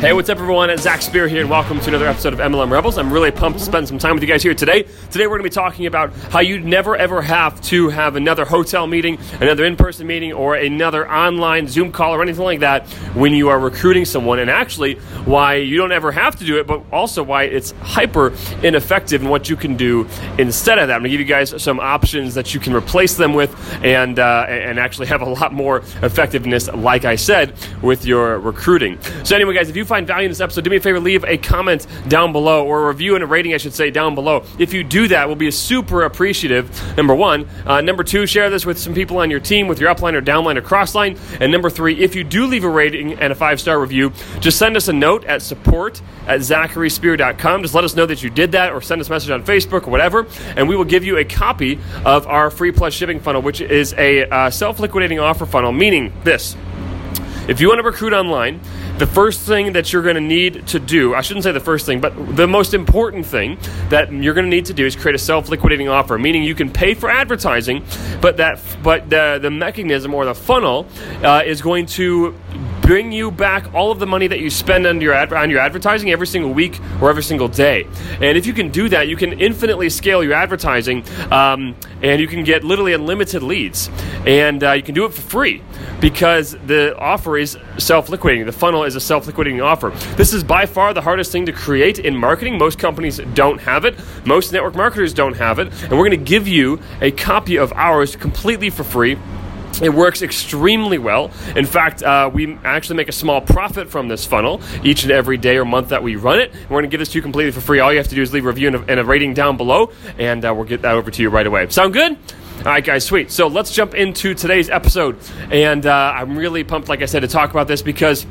Hey, what's up, everyone? It's Zach Spear here, and welcome to another episode of MLM Rebels. I'm really pumped to spend some time with you guys here today. Today, we're going to be talking about how you never ever have to have another hotel meeting, another in person meeting, or another online Zoom call or anything like that when you are recruiting someone, and actually why you don't ever have to do it, but also why it's hyper ineffective and what you can do instead of that. I'm going to give you guys some options that you can replace them with and, uh, and actually have a lot more effectiveness, like I said, with your recruiting. So, anyway, guys, if you find value in this episode, do me a favor, leave a comment down below, or a review and a rating, I should say, down below. If you do that, we'll be super appreciative. Number one. Uh, number two, share this with some people on your team, with your upline or downline or crossline. And number three, if you do leave a rating and a five star review, just send us a note at support at zacharyspear.com. Just let us know that you did that, or send us a message on Facebook or whatever, and we will give you a copy of our free plus shipping funnel, which is a uh, self liquidating offer funnel, meaning this. If you want to recruit online, the first thing that you're going to need to do, I shouldn't say the first thing, but the most important thing that you're going to need to do is create a self-liquidating offer, meaning you can pay for advertising, but that but the the mechanism or the funnel uh, is going to bring you back all of the money that you spend on your ad- on your advertising every single week or every single day. And if you can do that, you can infinitely scale your advertising, um, and you can get literally unlimited leads, and uh, you can do it for free because the offer is self-liquidating. The funnel is a self-liquidating offer. This is by far the hardest thing to create in marketing. Most companies don't have it. Most network marketers don't have it, and we're going to give you a copy of ours completely for free. It works extremely well. In fact, uh, we actually make a small profit from this funnel each and every day or month that we run it. We're going to give this to you completely for free. All you have to do is leave a review and a, and a rating down below, and uh, we'll get that over to you right away. Sound good? All right, guys, sweet. So let's jump into today's episode. And uh, I'm really pumped, like I said, to talk about this because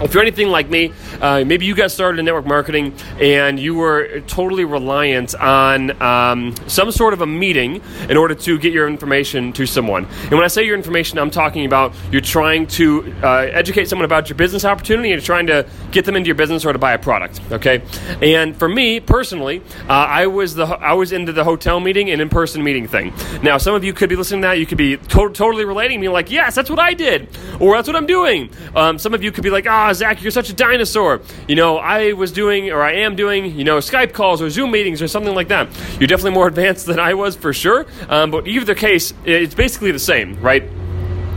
if you're anything like me, uh, maybe you got started in network marketing and you were totally reliant on um, some sort of a meeting in order to get your information to someone. And when I say your information, I'm talking about you're trying to uh, educate someone about your business opportunity and you're trying to get them into your business or to buy a product. Okay, and for me personally, uh, I was the I was into the hotel meeting and in person meeting thing. Now, some of you could be listening to that. You could be to- totally relating, being like, "Yes, that's what I did," or "That's what I'm doing." Um, some of you could be like, "Ah." Zach, you're such a dinosaur. You know, I was doing, or I am doing, you know, Skype calls or Zoom meetings or something like that. You're definitely more advanced than I was for sure. Um, but either case, it's basically the same, right?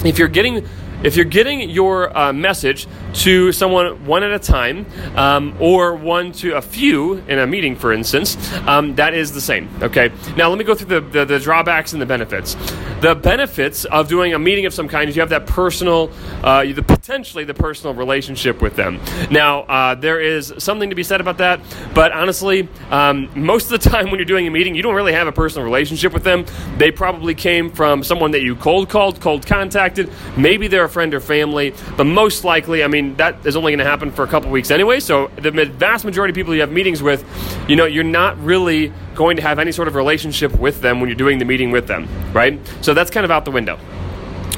If you're getting if you're getting your uh, message to someone one at a time um, or one to a few in a meeting, for instance, um, that is the same. Okay. Now let me go through the, the, the, drawbacks and the benefits. The benefits of doing a meeting of some kind is you have that personal, uh, the potentially the personal relationship with them. Now uh, there is something to be said about that, but honestly, um, most of the time when you're doing a meeting, you don't really have a personal relationship with them. They probably came from someone that you cold called, cold contacted. Maybe they're a friend or family, but most likely, I mean that is only going to happen for a couple weeks anyway. So the vast majority of people you have meetings with, you know, you're not really going to have any sort of relationship with them when you're doing the meeting with them, right? So that's kind of out the window.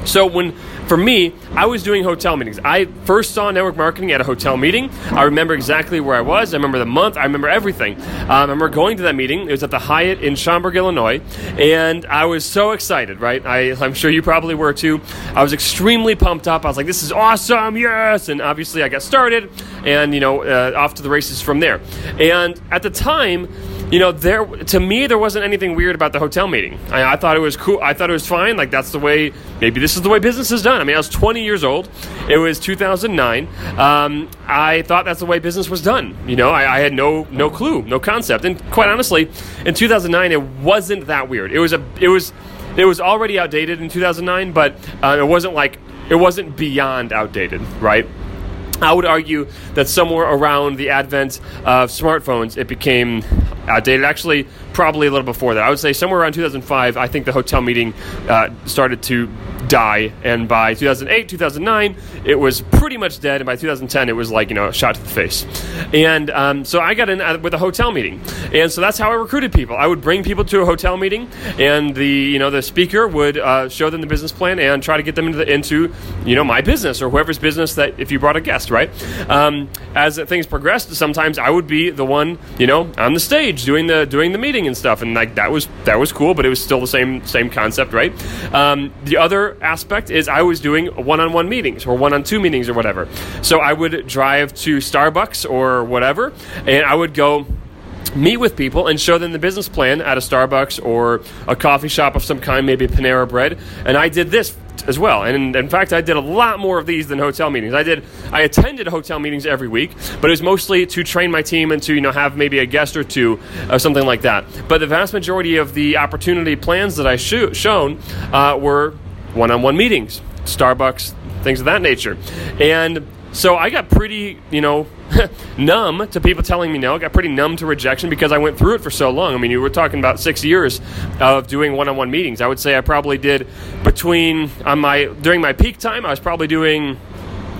So when for me, I was doing hotel meetings. I first saw network marketing at a hotel meeting. I remember exactly where I was. I remember the month. I remember everything. Um, I remember going to that meeting. It was at the Hyatt in Schaumburg, Illinois, and I was so excited. Right? I, I'm sure you probably were too. I was extremely pumped up. I was like, "This is awesome! Yes!" And obviously, I got started, and you know, uh, off to the races from there. And at the time you know, there to me there wasn't anything weird about the hotel meeting. I, I, thought it was cool. I thought it was fine. Like that's the way. Maybe this is the way business is done. I mean, I was 20 years old. It was 2009. Um, I thought that's the way business was done. You know, I, I, had no no clue, no concept. And quite honestly, in 2009, it wasn't that weird. It was a it was it was already outdated in 2009, but uh, it wasn't like it wasn't beyond outdated, right? I would argue that somewhere around the advent of smartphones, it became outdated. Actually, probably a little before that. I would say somewhere around 2005, I think the hotel meeting uh, started to die. And by 2008, 2009, it was pretty much dead. And by 2010, it was like, you know, a shot to the face. And um, so I got in with a hotel meeting. And so that's how I recruited people. I would bring people to a hotel meeting, and the, you know, the speaker would uh, show them the business plan and try to get them into, the, into, you know, my business or whoever's business that if you brought a guest, right? Um, as things progressed, sometimes I would be the one, you know, on the stage doing the doing the meeting and stuff, and like that was that was cool, but it was still the same same concept, right? Um, the other aspect is I was doing one-on-one meetings or one-on-two meetings or whatever. So I would drive to Starbucks or whatever, and I would go meet with people and show them the business plan at a Starbucks or a coffee shop of some kind, maybe Panera Bread. And I did this as well. And in fact, I did a lot more of these than hotel meetings. I did I attended hotel meetings every week, but it was mostly to train my team and to you know have maybe a guest or two or something like that. But the vast majority of the opportunity plans that I sh- shown uh, were one on one meetings, Starbucks, things of that nature. And so I got pretty, you know, numb to people telling me no. I got pretty numb to rejection because I went through it for so long. I mean, you were talking about six years of doing one-on-one meetings. I would say I probably did between on my during my peak time. I was probably doing,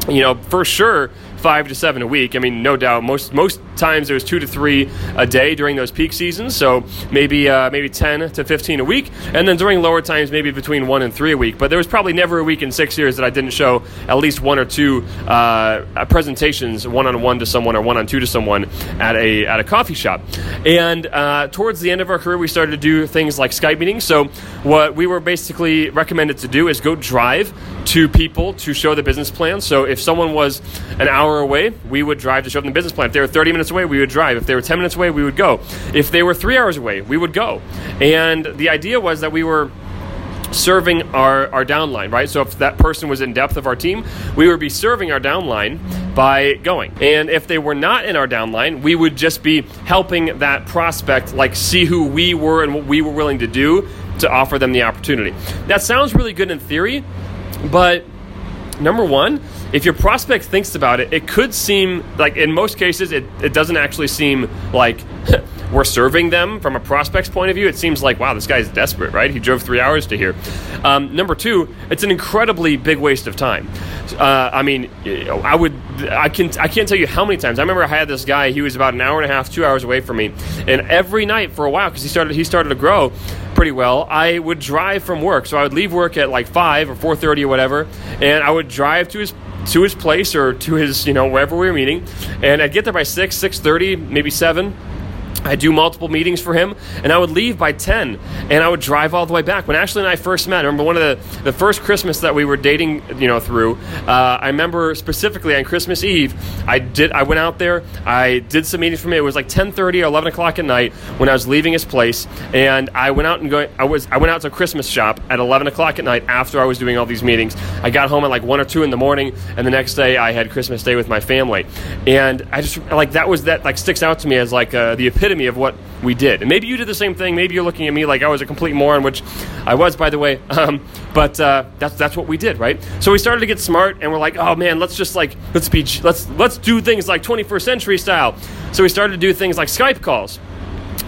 you know, for sure five to seven a week. I mean, no doubt. Most most times there was two to three a day during those peak seasons. So maybe uh, maybe ten to fifteen a week, and then during lower times maybe between one and three a week. But there was probably never a week in six years that I didn't show at least one or two uh, presentations, one on one to someone or one on two to someone at a at a coffee shop. And uh, towards the end of our career, we started to do things like Skype meetings. So what we were basically recommended to do is go drive to people to show the business plan. So if someone was an hour hour away, we would drive to show them the business plan. If they were 30 minutes away, we would drive. If they were 10 minutes away, we would go. If they were three hours away, we would go. And the idea was that we were serving our, our downline, right? So if that person was in depth of our team, we would be serving our downline by going. And if they were not in our downline, we would just be helping that prospect like see who we were and what we were willing to do to offer them the opportunity. That sounds really good in theory, but number one, if your prospect thinks about it, it could seem like in most cases it, it doesn't actually seem like we're serving them from a prospect's point of view. It seems like wow, this guy's desperate, right? He drove three hours to here. Um, number two, it's an incredibly big waste of time. Uh, I mean, I would, I can, I can't tell you how many times. I remember I had this guy. He was about an hour and a half, two hours away from me, and every night for a while because he started, he started to grow pretty well. I would drive from work, so I would leave work at like five or four thirty or whatever, and I would drive to his to his place or to his, you know, wherever we were meeting. And I'd get there by 6, 6.30, maybe 7 I do multiple meetings for him, and I would leave by 10, and I would drive all the way back. When Ashley and I first met, I remember one of the, the first Christmas that we were dating, you know, through, uh, I remember specifically on Christmas Eve, I did, I went out there, I did some meetings for me. It was like 10.30 or 11 o'clock at night when I was leaving his place, and I went out and go, I was, I went out to a Christmas shop at 11 o'clock at night after I was doing all these meetings. I got home at like 1 or 2 in the morning, and the next day I had Christmas Day with my family. And I just, like, that was, that, like, sticks out to me as like uh, the epitome epitome of what we did. And maybe you did the same thing. Maybe you're looking at me like I was a complete moron, which I was, by the way. Um, but uh, that's that's what we did, right? So we started to get smart, and we're like, oh man, let's just like let's be let's let's do things like 21st century style. So we started to do things like Skype calls.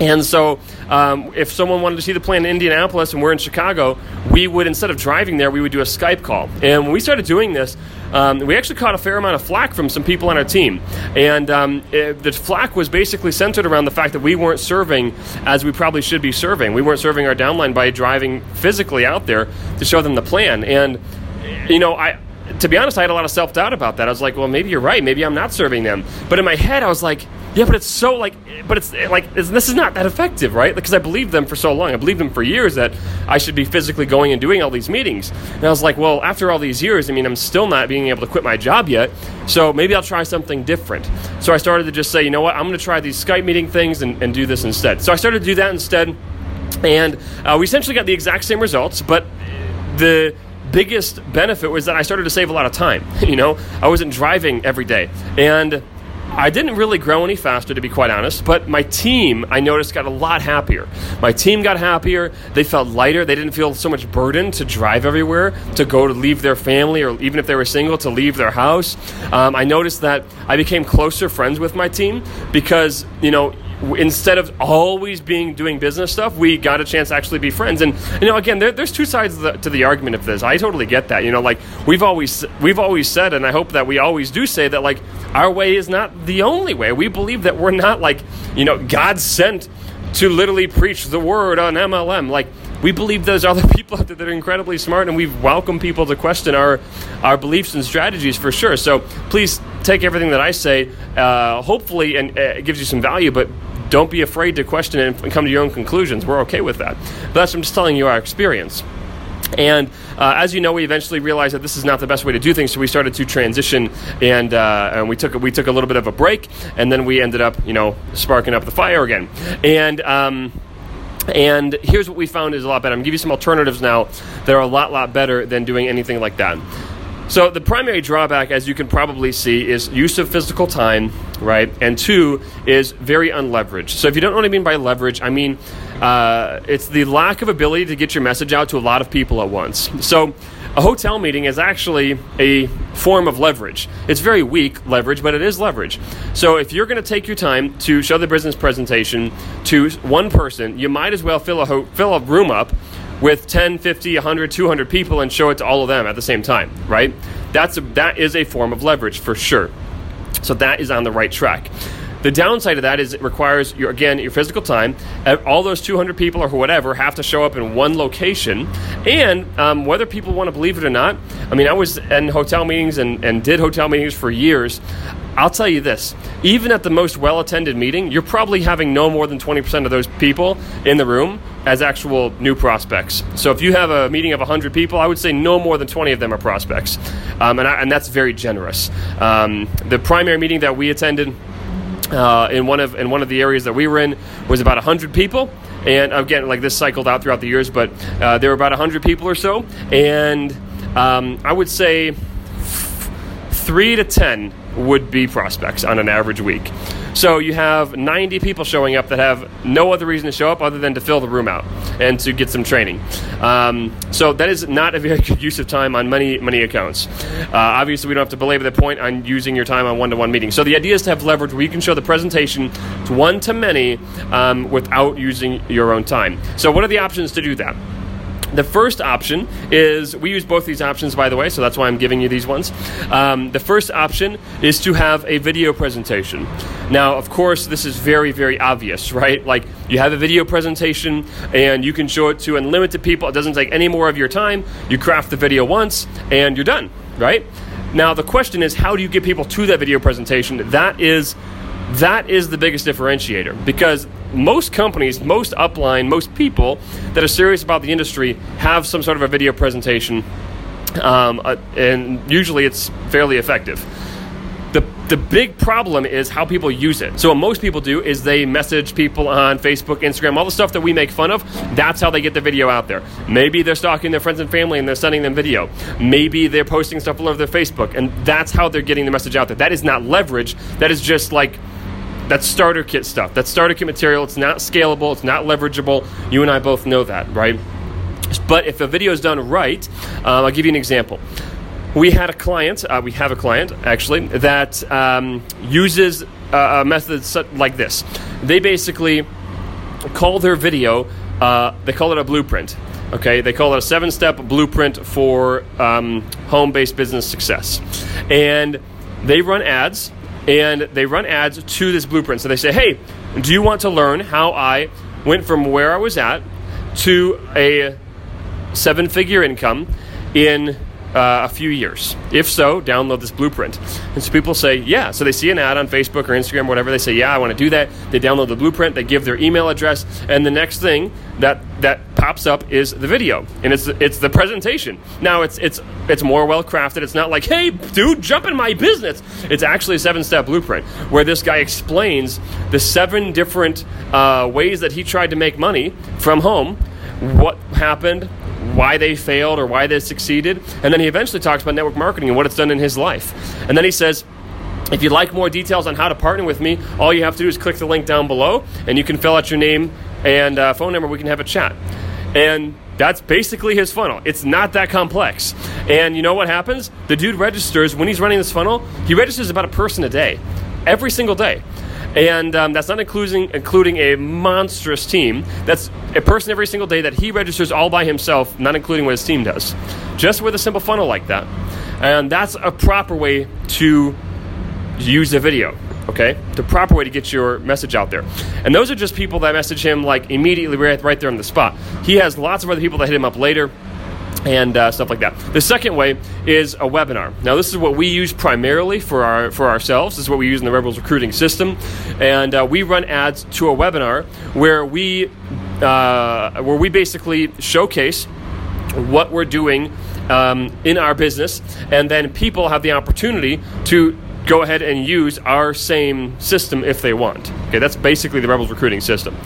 And so, um, if someone wanted to see the plant in Indianapolis and we're in Chicago, we would, instead of driving there, we would do a Skype call. And when we started doing this, um, we actually caught a fair amount of flack from some people on our team. And um, it, the flack was basically centered around the fact that we weren't serving as we probably should be serving. We weren't serving our downline by driving physically out there to show them the plan. And you know, I to be honest, I had a lot of self doubt about that. I was like, well, maybe you're right. Maybe I'm not serving them. But in my head, I was like, yeah, but it's so like, but it's like, it's, this is not that effective, right? Because I believed them for so long. I believed them for years that I should be physically going and doing all these meetings. And I was like, well, after all these years, I mean, I'm still not being able to quit my job yet. So maybe I'll try something different. So I started to just say, you know what, I'm going to try these Skype meeting things and, and do this instead. So I started to do that instead. And uh, we essentially got the exact same results, but the biggest benefit was that I started to save a lot of time. You know, I wasn't driving every day. And I didn't really grow any faster, to be quite honest, but my team, I noticed, got a lot happier. My team got happier. They felt lighter. They didn't feel so much burden to drive everywhere, to go to leave their family, or even if they were single, to leave their house. Um, I noticed that I became closer friends with my team because, you know, instead of always being doing business stuff, we got a chance to actually be friends. And you know, again, there, there's two sides the, to the argument of this. I totally get that. You know, like we've always we've always said, and I hope that we always do say that like our way is not the only way. We believe that we're not like you know God sent to literally preach the word on MLM. Like we believe there's other people out there that are incredibly smart, and we welcome people to question our our beliefs and strategies for sure. So please take everything that I say, uh, hopefully, and uh, it gives you some value, but don't be afraid to question it and come to your own conclusions. We're okay with that. But that's I'm just telling you our experience. And uh, as you know, we eventually realized that this is not the best way to do things, so we started to transition, and, uh, and we took we took a little bit of a break, and then we ended up, you know, sparking up the fire again. And um, and here's what we found is a lot better. I'm gonna give you some alternatives now that are a lot lot better than doing anything like that. So the primary drawback, as you can probably see, is use of physical time, right? And two is very unleveraged. So if you don't know what I mean by leverage, I mean uh, it's the lack of ability to get your message out to a lot of people at once. So a hotel meeting is actually a form of leverage. It's very weak leverage, but it is leverage. So if you're going to take your time to show the business presentation to one person, you might as well fill a ho- fill a room up with 10, 50, 100, 200 people and show it to all of them at the same time, right? That's a, that is a form of leverage for sure. So that is on the right track. The downside of that is it requires your again your physical time. All those 200 people or whatever have to show up in one location, and um, whether people want to believe it or not. I mean, I was in hotel meetings and, and did hotel meetings for years. I'll tell you this even at the most well attended meeting, you're probably having no more than 20% of those people in the room as actual new prospects. So if you have a meeting of 100 people, I would say no more than 20 of them are prospects. Um, and, I, and, that's very generous. Um, the primary meeting that we attended, uh, in one of in one of the areas that we were in was about 100 people and again like this cycled out throughout the years but uh, there were about 100 people or so and um, i would say f- 3 to 10 would be prospects on an average week. So you have 90 people showing up that have no other reason to show up other than to fill the room out and to get some training. Um, so that is not a very good use of time on many many accounts. Uh, obviously, we don't have to belabor the point on using your time on one-to-one meetings. So the idea is to have leverage where you can show the presentation to one to many um, without using your own time. So what are the options to do that? The first option is we use both these options, by the way, so that's why I'm giving you these ones. Um, the first option is to have a video presentation. Now, of course, this is very, very obvious, right? Like you have a video presentation and you can show it to unlimited people. It doesn't take any more of your time. You craft the video once and you're done, right? Now, the question is how do you get people to that video presentation? That is that is the biggest differentiator because most companies, most upline, most people that are serious about the industry have some sort of a video presentation, um, uh, and usually it's fairly effective. The, the big problem is how people use it. So, what most people do is they message people on Facebook, Instagram, all the stuff that we make fun of. That's how they get the video out there. Maybe they're stalking their friends and family and they're sending them video. Maybe they're posting stuff all over their Facebook, and that's how they're getting the message out there. That is not leverage. That is just like that's starter kit stuff. That's starter kit material. It's not scalable. It's not leverageable. You and I both know that, right? But if a video is done right, um, I'll give you an example. We had a client, uh, we have a client actually, that um, uses a method like this. They basically call their video, uh, they call it a blueprint. Okay, they call it a seven step blueprint for um, home based business success. And they run ads and they run ads to this blueprint. So they say, hey, do you want to learn how I went from where I was at to a seven figure income in uh, a few years? If so, download this blueprint. And so people say, yeah. So they see an ad on Facebook or Instagram or whatever. They say, yeah, I want to do that. They download the blueprint. They give their email address, and the next thing that that pops up is the video, and it's it's the presentation. Now it's it's it's more well crafted. It's not like, hey, dude, jump in my business. It's actually a seven step blueprint where this guy explains the seven different uh, ways that he tried to make money from home, what happened, why they failed or why they succeeded, and then he eventually talks about network marketing and what it's done in his life. And then he says, if you'd like more details on how to partner with me, all you have to do is click the link down below and you can fill out your name and uh, phone number. We can have a chat. And that's basically his funnel. It's not that complex. And you know what happens? The dude registers, when he's running this funnel, he registers about a person a day, every single day. And um, that's not including, including a monstrous team. That's a person every single day that he registers all by himself, not including what his team does. Just with a simple funnel like that. And that's a proper way to use a video okay the proper way to get your message out there and those are just people that message him like immediately right, right there on the spot he has lots of other people that hit him up later and uh, stuff like that. The second way is a webinar. Now, this is what we use primarily for our for ourselves. This is what we use in the Rebels recruiting system, and uh, we run ads to a webinar where we uh, where we basically showcase what we're doing um, in our business, and then people have the opportunity to go ahead and use our same system if they want. Okay, that's basically the Rebels recruiting system.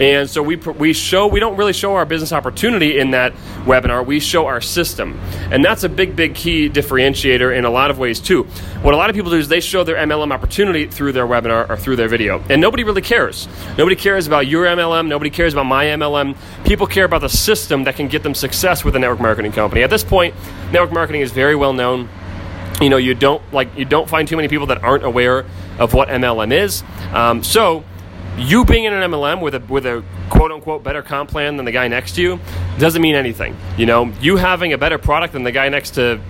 And so we, we show, we don't really show our business opportunity in that webinar, we show our system. And that's a big, big key differentiator in a lot of ways too. What a lot of people do is they show their MLM opportunity through their webinar or through their video. And nobody really cares. Nobody cares about your MLM, nobody cares about my MLM. People care about the system that can get them success with a network marketing company. At this point, network marketing is very well known you know you don't like you don't find too many people that aren't aware of what MLM is. Um, so you being in an MLM with a with a quote unquote better comp plan than the guy next to you doesn't mean anything. You know, you having a better product than the guy next to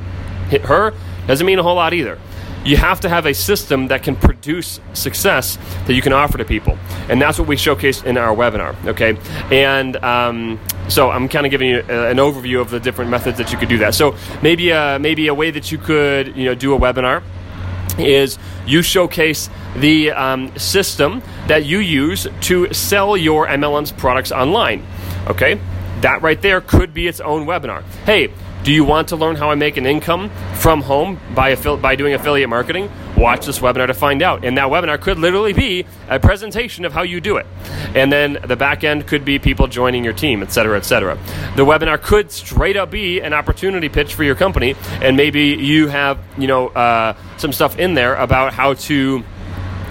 her doesn't mean a whole lot either you have to have a system that can produce success that you can offer to people. And that's what we showcase in our webinar, okay? And um, so I'm kind of giving you an overview of the different methods that you could do that. So maybe a, maybe a way that you could you know, do a webinar is you showcase the um, system that you use to sell your MLM's products online, okay? That right there could be its own webinar. Hey, do you want to learn how I make an income from home by, affi- by doing affiliate marketing? Watch this webinar to find out. And that webinar could literally be a presentation of how you do it. And then the back end could be people joining your team, et cetera, et cetera. The webinar could straight up be an opportunity pitch for your company, and maybe you have you know uh, some stuff in there about how to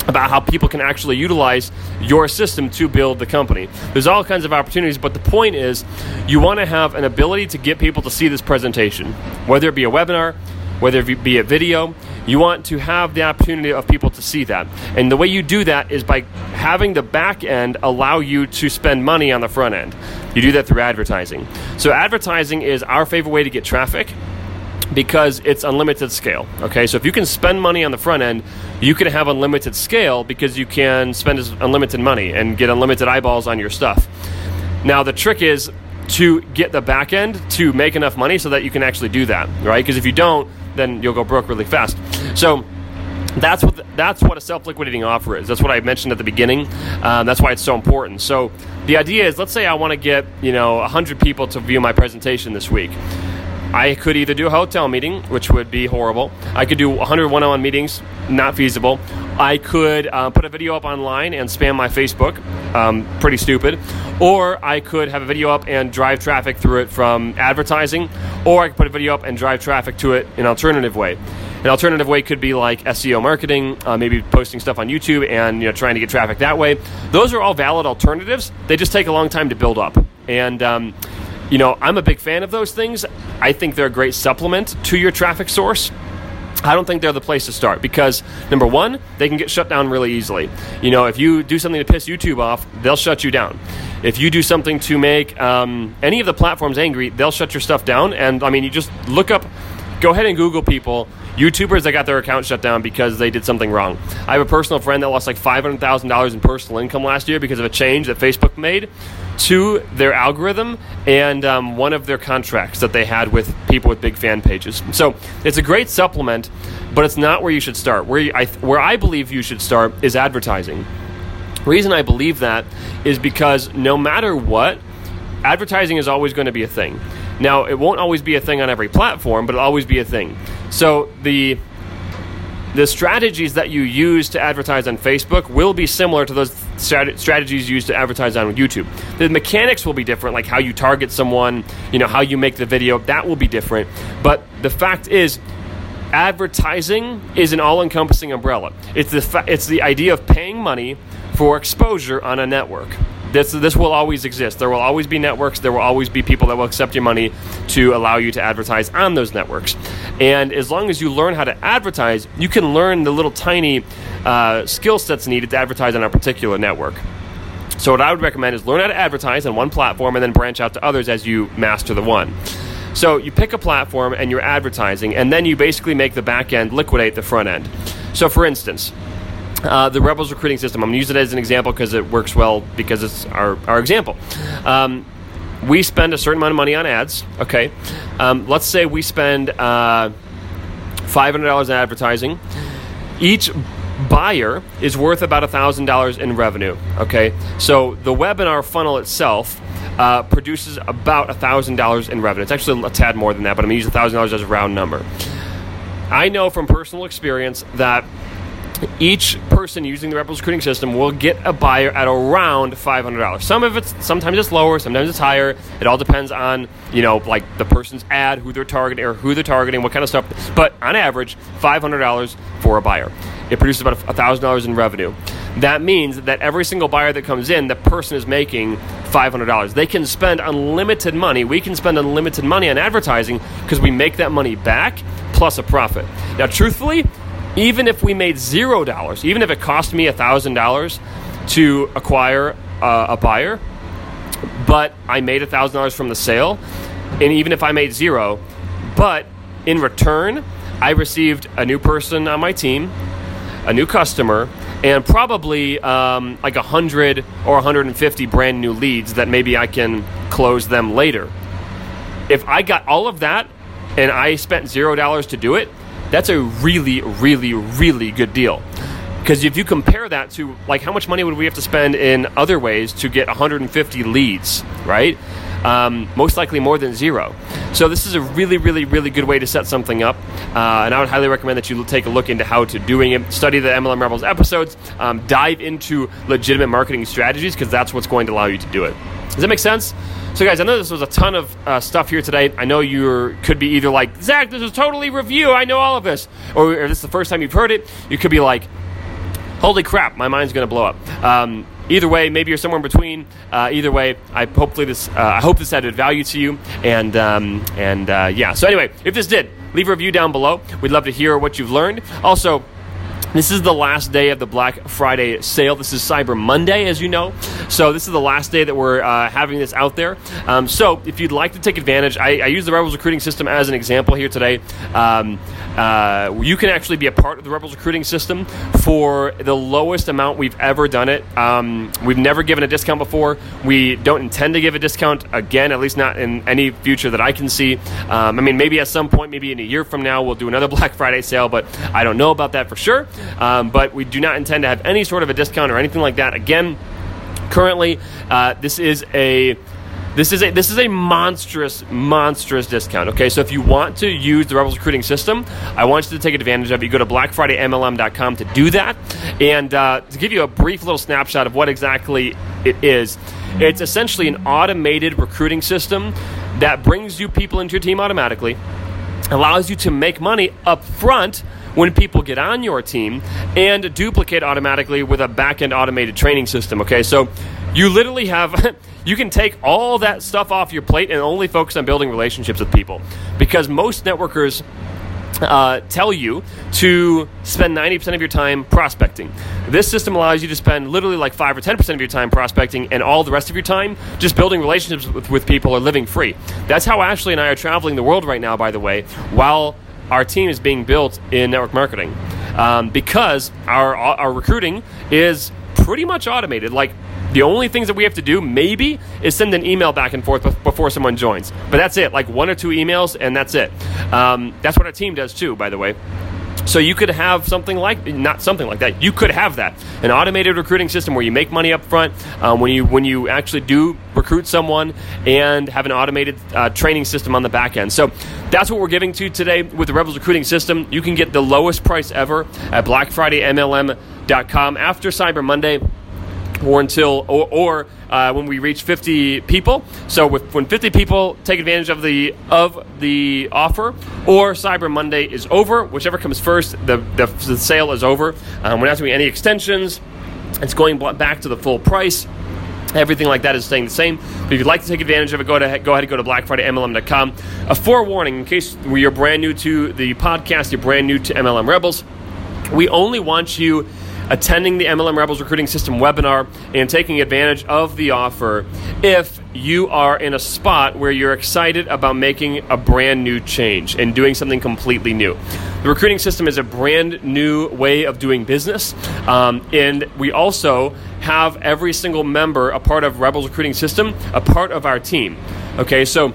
about how people can actually utilize your system to build the company. There's all kinds of opportunities, but the point is you want to have an ability to get people to see this presentation, whether it be a webinar, whether it be a video. You want to have the opportunity of people to see that. And the way you do that is by having the back end allow you to spend money on the front end. You do that through advertising. So, advertising is our favorite way to get traffic because it's unlimited scale. Okay, so if you can spend money on the front end, you can have unlimited scale because you can spend unlimited money and get unlimited eyeballs on your stuff. Now, the trick is to get the back end to make enough money so that you can actually do that, right? Because if you don't, then you'll go broke really fast. So, that's what the, that's what a self-liquidating offer is. That's what I mentioned at the beginning. Um, that's why it's so important. So the idea is, let's say I want to get you know 100 people to view my presentation this week. I could either do a hotel meeting, which would be horrible. I could do 100 one on one meetings, not feasible. I could uh, put a video up online and spam my Facebook, um, pretty stupid. Or I could have a video up and drive traffic through it from advertising. Or I could put a video up and drive traffic to it in an alternative way. An alternative way could be like SEO marketing, uh, maybe posting stuff on YouTube and you know trying to get traffic that way. Those are all valid alternatives. They just take a long time to build up. And um, you know, I'm a big fan of those things. I think they're a great supplement to your traffic source. I don't think they're the place to start because number one, they can get shut down really easily. You know, if you do something to piss YouTube off, they'll shut you down. If you do something to make um, any of the platforms angry, they'll shut your stuff down. And I mean, you just look up, go ahead and Google people, YouTubers that got their account shut down because they did something wrong. I have a personal friend that lost like $500,000 in personal income last year because of a change that Facebook made to their algorithm and um, one of their contracts that they had with people with big fan pages. So it's a great supplement, but it's not where you should start. Where you, I, where I believe you should start is advertising. reason I believe that is because no matter what, advertising is always going to be a thing. Now, it won't always be a thing on every platform, but it'll always be a thing. So the the strategies that you use to advertise on Facebook will be similar to those strat- strategies used to advertise on YouTube. The mechanics will be different, like how you target someone, you know, how you make the video, that will be different. But the fact is, advertising is an all-encompassing umbrella. It's the fa- it's the idea of paying money for exposure on a network. This, this will always exist. There will always be networks. There will always be people that will accept your money to allow you to advertise on those networks. And as long as you learn how to advertise, you can learn the little tiny uh, skill sets needed to advertise on a particular network. So, what I would recommend is learn how to advertise on one platform and then branch out to others as you master the one. So, you pick a platform and you're advertising, and then you basically make the back end liquidate the front end. So, for instance, uh, the Rebels recruiting system. I'm going to use it as an example because it works well because it's our, our example. Um, we spend a certain amount of money on ads. Okay, um, let's say we spend uh, five hundred dollars in advertising. Each buyer is worth about thousand dollars in revenue. Okay, so the webinar funnel itself. Uh, produces about thousand dollars in revenue. It's actually a tad more than that, but I'm gonna use thousand dollars as a round number. I know from personal experience that each person using the Rebels recruiting system will get a buyer at around $500. Some of it's sometimes it's lower, sometimes it's higher. It all depends on you know like the person's ad, who they're targeting, or who they're targeting, what kind of stuff. But on average, $500 for a buyer. It produces about $1,000 in revenue. That means that every single buyer that comes in, the person is making $500. They can spend unlimited money. We can spend unlimited money on advertising because we make that money back plus a profit. Now, truthfully, even if we made zero dollars, even if it cost me a thousand dollars to acquire uh, a buyer, but I made a thousand dollars from the sale, and even if I made zero, but in return, I received a new person on my team, a new customer, and probably um, like 100 or 150 brand new leads that maybe I can close them later. If I got all of that and I spent zero dollars to do it, that's a really, really, really good deal. Because if you compare that to like how much money would we have to spend in other ways to get 150 leads, right? Um, most likely more than zero. So this is a really, really, really good way to set something up, uh, and I would highly recommend that you take a look into how to doing it. Study the MLM Rebels episodes, um, dive into legitimate marketing strategies because that's what's going to allow you to do it. Does that make sense? So, guys, I know this was a ton of uh, stuff here today. I know you could be either like, Zach, this is totally review. I know all of this. Or if this is the first time you've heard it, you could be like, holy crap, my mind's going to blow up. Um, either way, maybe you're somewhere in between. Uh, either way, I hopefully this uh, I hope this added value to you. And um, and uh, yeah. So anyway, if this did, leave a review down below. We'd love to hear what you've learned. Also. This is the last day of the Black Friday sale. This is Cyber Monday, as you know. So, this is the last day that we're uh, having this out there. Um, so, if you'd like to take advantage, I, I, use the Rebels recruiting system as an example here today. Um, uh, you can actually be a part of the Rebels recruiting system for the lowest amount we've ever done it. Um, we've never given a discount before. We don't intend to give a discount again, at least not in any future that I can see. Um, I mean, maybe at some point, maybe in a year from now, we'll do another Black Friday sale, but I don't know about that for sure. Um, but we do not intend to have any sort of a discount or anything like that. Again, currently, uh, this is a this is a this is a monstrous monstrous discount. Okay, so if you want to use the Rebels recruiting system, I want you to take advantage of it. You go to BlackFridayMLM.com to do that, and uh, to give you a brief little snapshot of what exactly it is, it's essentially an automated recruiting system that brings you people into your team automatically, allows you to make money up front when people get on your team and duplicate automatically with a back end automated training system. Okay, so you literally have, you can take all that stuff off your plate and only focus on building relationships with people because most networkers. Uh, tell you to spend 90% of your time prospecting. This system allows you to spend literally like 5 or 10% of your time prospecting and all the rest of your time just building relationships with, with people or living free. That's how Ashley and I are traveling the world right now, by the way, while our team is being built in network marketing um, because our, our recruiting is pretty much automated. Like The only things that we have to do, maybe, is send an email back and forth before someone joins. But that's it, like one or two emails, and that's it. Um, that's what our team does too, by the way. So you could have something like not something like that. You could have that an automated recruiting system where you make money up front um, when you when you actually do recruit someone and have an automated uh, training system on the back end. So that's what we're giving to you today with the Rebels recruiting system. You can get the lowest price ever at BlackFridayMLM.com after Cyber Monday or until or, or uh, when we reach 50 people. So with, when 50 people take advantage of the of the offer, or Cyber Monday is over, whichever comes first, the the, the sale is over. Um, we're not doing any extensions. It's going back to the full price. Everything like that is staying the same. But if you'd like to take advantage of it, go, to, go ahead and go to BlackFridayMLM.com. A forewarning in case you're brand new to the podcast, you're brand new to MLM Rebels. We only want you attending the MLM Rebels Recruiting System webinar and taking advantage of the offer if you are in a spot where you're excited about making a brand new change and doing something completely new. The recruiting system is a brand new way of doing business, um, and we also have every single member a part of Rebels Recruiting System, a part of our team. Okay, so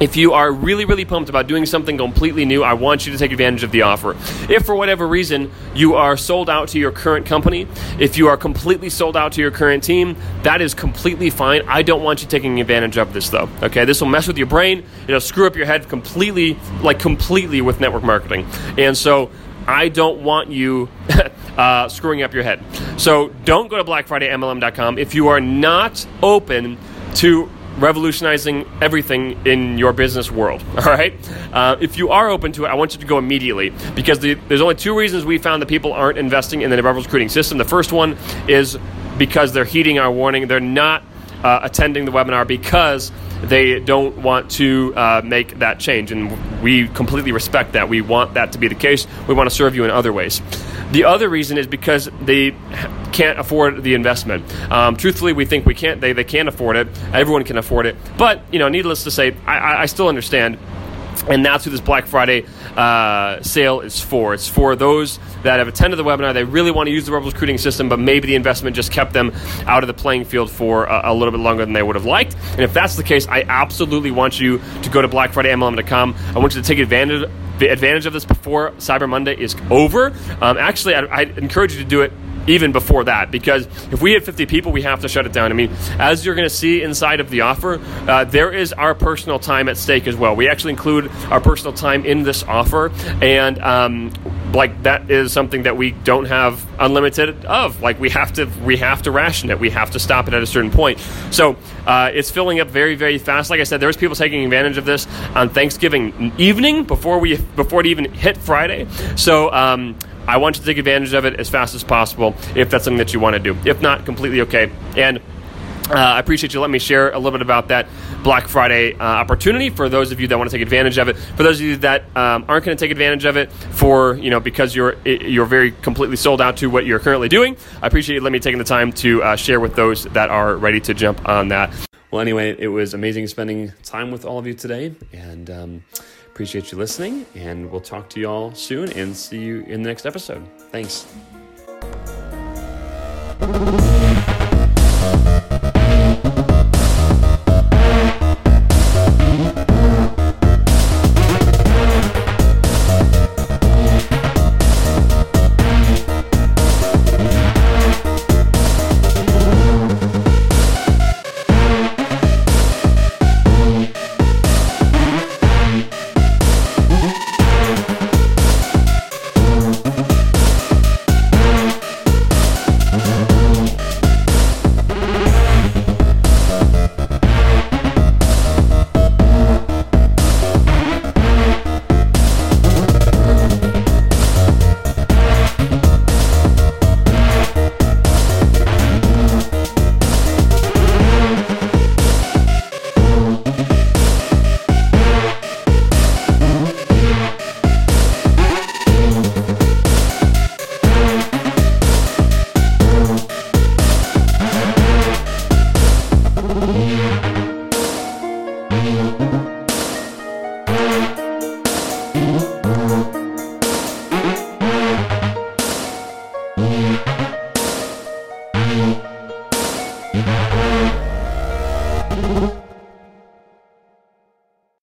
if you are really, really pumped about doing something completely new, I want you to take advantage of the offer. If for whatever reason you are sold out to your current company, if you are completely sold out to your current team, that is completely fine. I don't want you taking advantage of this though. Okay, this will mess with your brain. It'll screw up your head completely, like completely with network marketing. And so I don't want you uh, screwing up your head. So don't go to BlackFridayMLM.com if you are not open to revolutionizing everything in your business world. All right. Uh, if you are open to it, I want you to go immediately because the, there's only two reasons we found that people aren't investing in the Rebels recruiting system. The first one is because they're heeding our warning. They're not uh, attending the webinar because they don't want to uh, make that change. And we completely respect that. We want that to be the case. We want to serve you in other ways. The other reason is because they can't afford the investment. Um, truthfully, we think we can't. They, they can't afford it. Everyone can afford it. But, you know, needless to say, I, I still understand and that's who this Black Friday uh, sale is for. It's for those that have attended the webinar. They really want to use the Rebels recruiting system, but maybe the investment just kept them out of the playing field for a, a little bit longer than they would have liked. And if that's the case, I absolutely want you to go to BlackFridayMLM.com. I want you to take advantage advantage of this before Cyber Monday is over. Um, actually, I, I encourage you to do it even before that because if we hit 50 people we have to shut it down. I mean as you're going to see inside of the offer uh, there is our personal time at stake as well. We actually include our personal time in this offer and um, like that is something that we don't have unlimited of. Like we have to we have to ration it. We have to stop it at a certain point. So uh, it's filling up very very fast like i said there's people taking advantage of this on thanksgiving evening before we before it even hit friday so um, I want you to take advantage of it as fast as possible if that's something that you want to do. If not, completely okay. And uh, I appreciate you letting me share a little bit about that Black Friday uh, opportunity for those of you that want to take advantage of it. For those of you that um, aren't going to take advantage of it, for you know because you're you're very completely sold out to what you're currently doing, I appreciate you letting me taking the time to uh, share with those that are ready to jump on that. Well, anyway, it was amazing spending time with all of you today, and. Um, Appreciate you listening, and we'll talk to you all soon and see you in the next episode. Thanks.